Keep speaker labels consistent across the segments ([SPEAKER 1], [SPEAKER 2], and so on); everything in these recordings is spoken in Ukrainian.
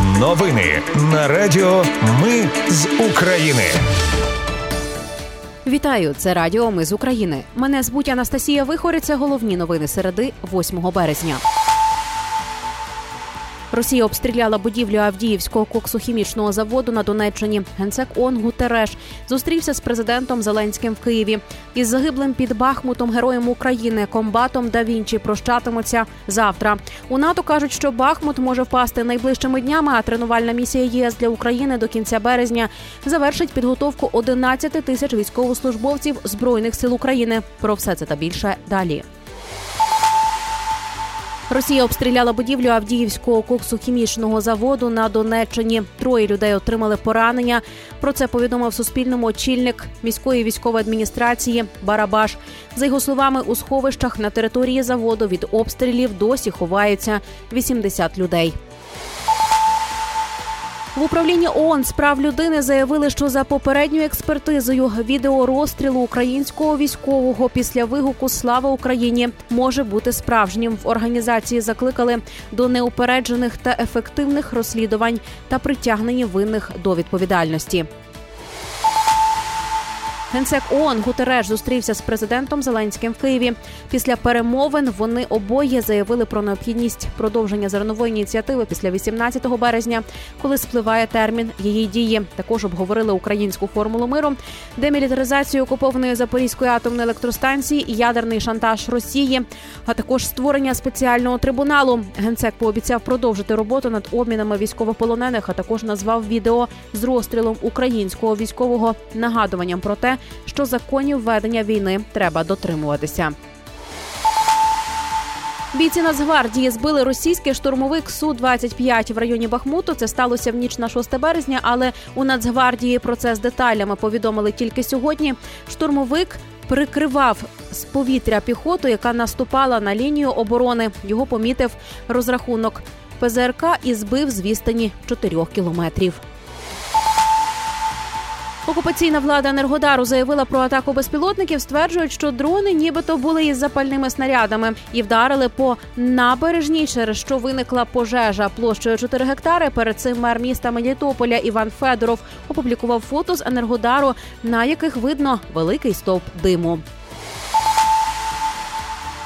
[SPEAKER 1] Новини на Радіо Ми з України.
[SPEAKER 2] Вітаю, це Радіо Ми з України. Мене звуть Анастасія Вихор. Це головні новини середи 8 березня. Росія обстріляла будівлю Авдіївського коксохімічного заводу на Донеччині. Генсек ООН Гутереш зустрівся з президентом Зеленським в Києві. Із загиблим під Бахмутом героєм України комбатом да Вінчі прощатимуться завтра. У НАТО кажуть, що Бахмут може впасти найближчими днями. А тренувальна місія ЄС для України до кінця березня завершить підготовку 11 тисяч військовослужбовців збройних сил України. Про все це та більше далі. Росія обстріляла будівлю Авдіївського коксохімічного заводу на Донеччині. Троє людей отримали поранення. Про це повідомив Суспільному очільник міської військової адміністрації Барабаш. За його словами, у сховищах на території заводу від обстрілів досі ховаються 80 людей. В управлінні ООН з прав людини заявили, що за попередньою експертизою відео розстрілу українського військового після вигуку Слава Україні може бути справжнім. В організації закликали до неупереджених та ефективних розслідувань та притягнення винних до відповідальності. Генсек ООН Гутереш зустрівся з президентом Зеленським в Києві. Після перемовин вони обоє заявили про необхідність продовження зернової ініціативи після 18 березня, коли спливає термін її дії. Також обговорили українську формулу миру, демілітаризацію окупованої Запорізької атомної електростанції і ядерний шантаж Росії, а також створення спеціального трибуналу. Генсек пообіцяв продовжити роботу над обмінами військовополонених, а також назвав відео з розстрілом українського військового нагадуванням про те що законів ведення війни треба дотримуватися. Бійці Нацгвардії збили російський штурмовик су 25 в районі Бахмуту. Це сталося в ніч на 6 березня. Але у Нацгвардії про це з деталями повідомили тільки сьогодні. Штурмовик прикривав з повітря піхоту, яка наступала на лінію оборони. Його помітив розрахунок ПЗРК і збив з відстані 4 кілометрів. Окупаційна влада Енергодару заявила про атаку безпілотників. Стверджують, що дрони, нібито були із запальними снарядами і вдарили по набережній, через що виникла пожежа площею 4 гектари. Перед цим мер міста Мелітополя Іван Федоров опублікував фото з Енергодару, на яких видно великий стовп диму.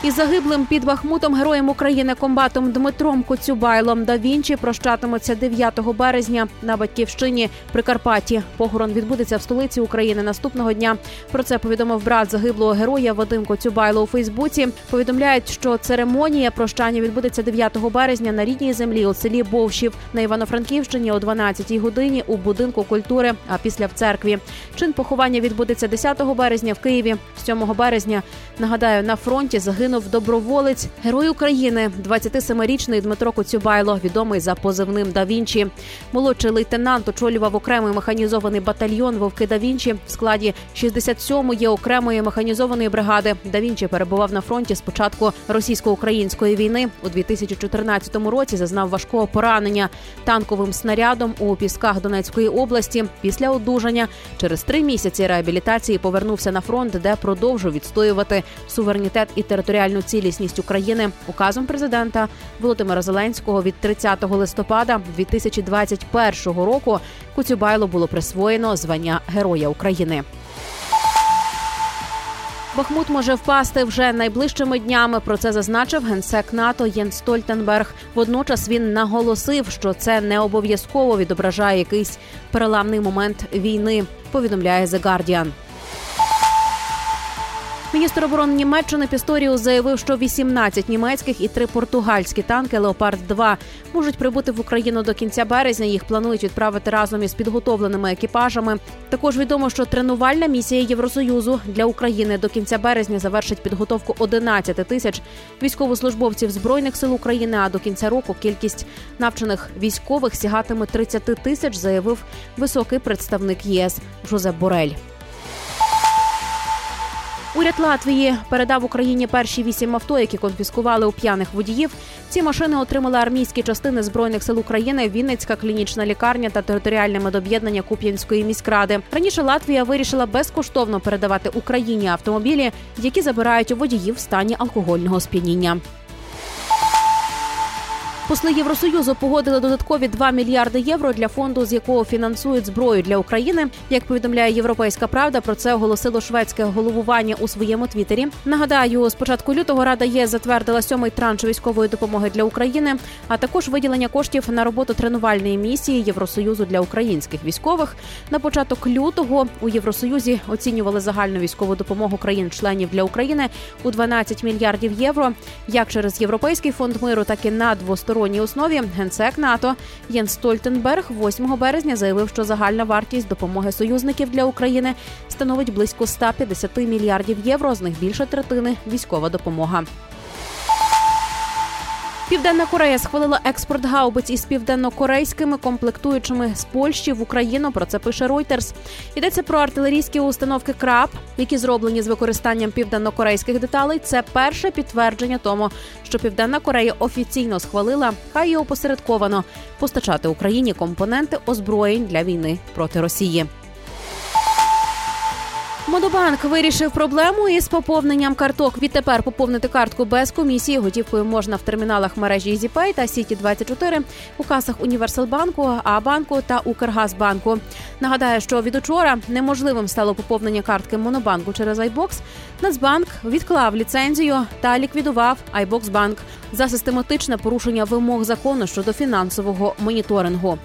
[SPEAKER 2] Із загиблим під Бахмутом героєм України комбатом Дмитром Коцюбайлом да Вінчі прощатимуться 9 березня на батьківщині Прикарпатті. Похорон відбудеться в столиці України наступного дня. Про це повідомив брат загиблого героя Вадим Коцюбайло у Фейсбуці. Повідомляють, що церемонія прощання відбудеться 9 березня на рідній землі у селі Бовшів на Івано-Франківщині о 12-й годині у будинку культури. А після в церкві чин поховання відбудеться 10 березня в Києві. 7 березня нагадаю на фронті загинув загинув доброволець, герой України, 27-річний Дмитро Коцюбайло, відомий за позивним да Вінчі. Молодший лейтенант очолював окремий механізований батальйон Вовки да Вінчі в складі 67-ї окремої механізованої бригади. Да Вінчі перебував на фронті з початку російсько-української війни у 2014 році. Зазнав важкого поранення танковим снарядом у пісках Донецької області. Після одужання через три місяці реабілітації повернувся на фронт, де продовжив відстоювати суверенітет і територіальну територіальну цілісність України указом президента Володимира Зеленського від 30 листопада 2021 року Куцюбайло було присвоєно звання Героя України. Бахмут може впасти вже найближчими днями. Про це зазначив генсек НАТО Єн Стольтенберг. Водночас він наголосив, що це не обов'язково відображає якийсь переламний момент війни. Повідомляє The Guardian. Міністр оборони Німеччини Пісторіус заявив, що 18 німецьких і 3 португальські танки Леопард 2 можуть прибути в Україну до кінця березня. Їх планують відправити разом із підготовленими екіпажами. Також відомо, що тренувальна місія Євросоюзу для України до кінця березня завершить підготовку 11 тисяч військовослужбовців збройних сил України. А до кінця року кількість навчених військових сягатиме 30 тисяч, заявив високий представник ЄС Жозеп Борель. Уряд Латвії передав Україні перші вісім авто, які конфіскували у п'яних водіїв. Ці машини отримали армійські частини збройних сил України, Вінницька клінічна лікарня та територіальне медоб'єднання Куп'янської міськради. Раніше Латвія вирішила безкоштовно передавати Україні автомобілі, які забирають у водіїв в стані алкогольного сп'яніння. Посли Євросоюзу погодили додаткові 2 мільярди євро для фонду, з якого фінансують зброю для України. Як повідомляє Європейська Правда, про це оголосило шведське головування у своєму твіттері. Нагадаю, з початку лютого Рада ЄС затвердила сьомий транш військової допомоги для України, а також виділення коштів на роботу тренувальної місії Євросоюзу для українських військових. На початок лютого у Євросоюзі оцінювали загальну військову допомогу країн-членів для України у 12 мільярдів євро. Як через європейський фонд миру, так і на двосторонній основі генсек НАТО Єн Стольтенберг 8 березня заявив, що загальна вартість допомоги союзників для України становить близько 150 мільярдів євро. З них більше третини військова допомога. Південна Корея схвалила експорт гаубиць із південно-корейськими комплектуючими з Польщі в Україну. Про це пише Reuters. Йдеться про артилерійські установки КРАП, які зроблені з використанням південно-корейських деталей. Це перше підтвердження тому, що Південна Корея офіційно схвалила, хай і опосередковано постачати Україні компоненти озброєнь для війни проти Росії. Модобанк вирішив проблему із поповненням карток. Відтепер поповнити картку без комісії готівкою можна в терміналах мережі EasyPay та Сіті 24 у касах Універсалбанку, А-банку та Укргазбанку. Нагадаю, що від учора неможливим стало поповнення картки Монобанку через iBox. Нацбанк відклав ліцензію та ліквідував iBox Банк за систематичне порушення вимог закону щодо фінансового моніторингу.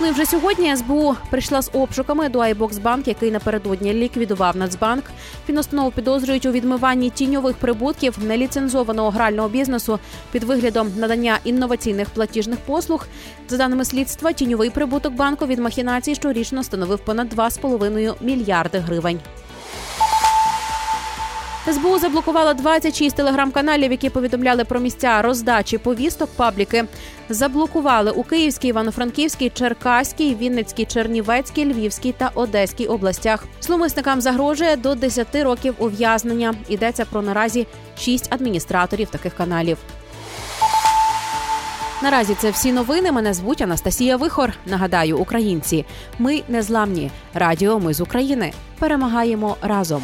[SPEAKER 2] Ну і вже сьогодні СБУ прийшла з обшуками до Айбоксбанк, який напередодні ліквідував Нацбанк. Фіностанову підозрюють у відмиванні тіньових прибутків неліцензованого грального бізнесу під виглядом надання інноваційних платіжних послуг. За даними слідства, тіньовий прибуток банку від махінацій щорічно становив понад 2,5 мільярди гривень. СБУ заблокувала 26 телеграм-каналів, які повідомляли про місця роздачі повісток пабліки. Заблокували у Київській, Івано-Франківській, Черкаській, Вінницькій, Чернівецькій, Львівській та Одеській областях. Зловмисникам загрожує до 10 років ув'язнення. Йдеться про наразі 6 адміністраторів таких каналів. Наразі це всі новини. Мене звуть Анастасія Вихор. Нагадаю, українці. Ми незламні. Радіо Ми з України. Перемагаємо разом.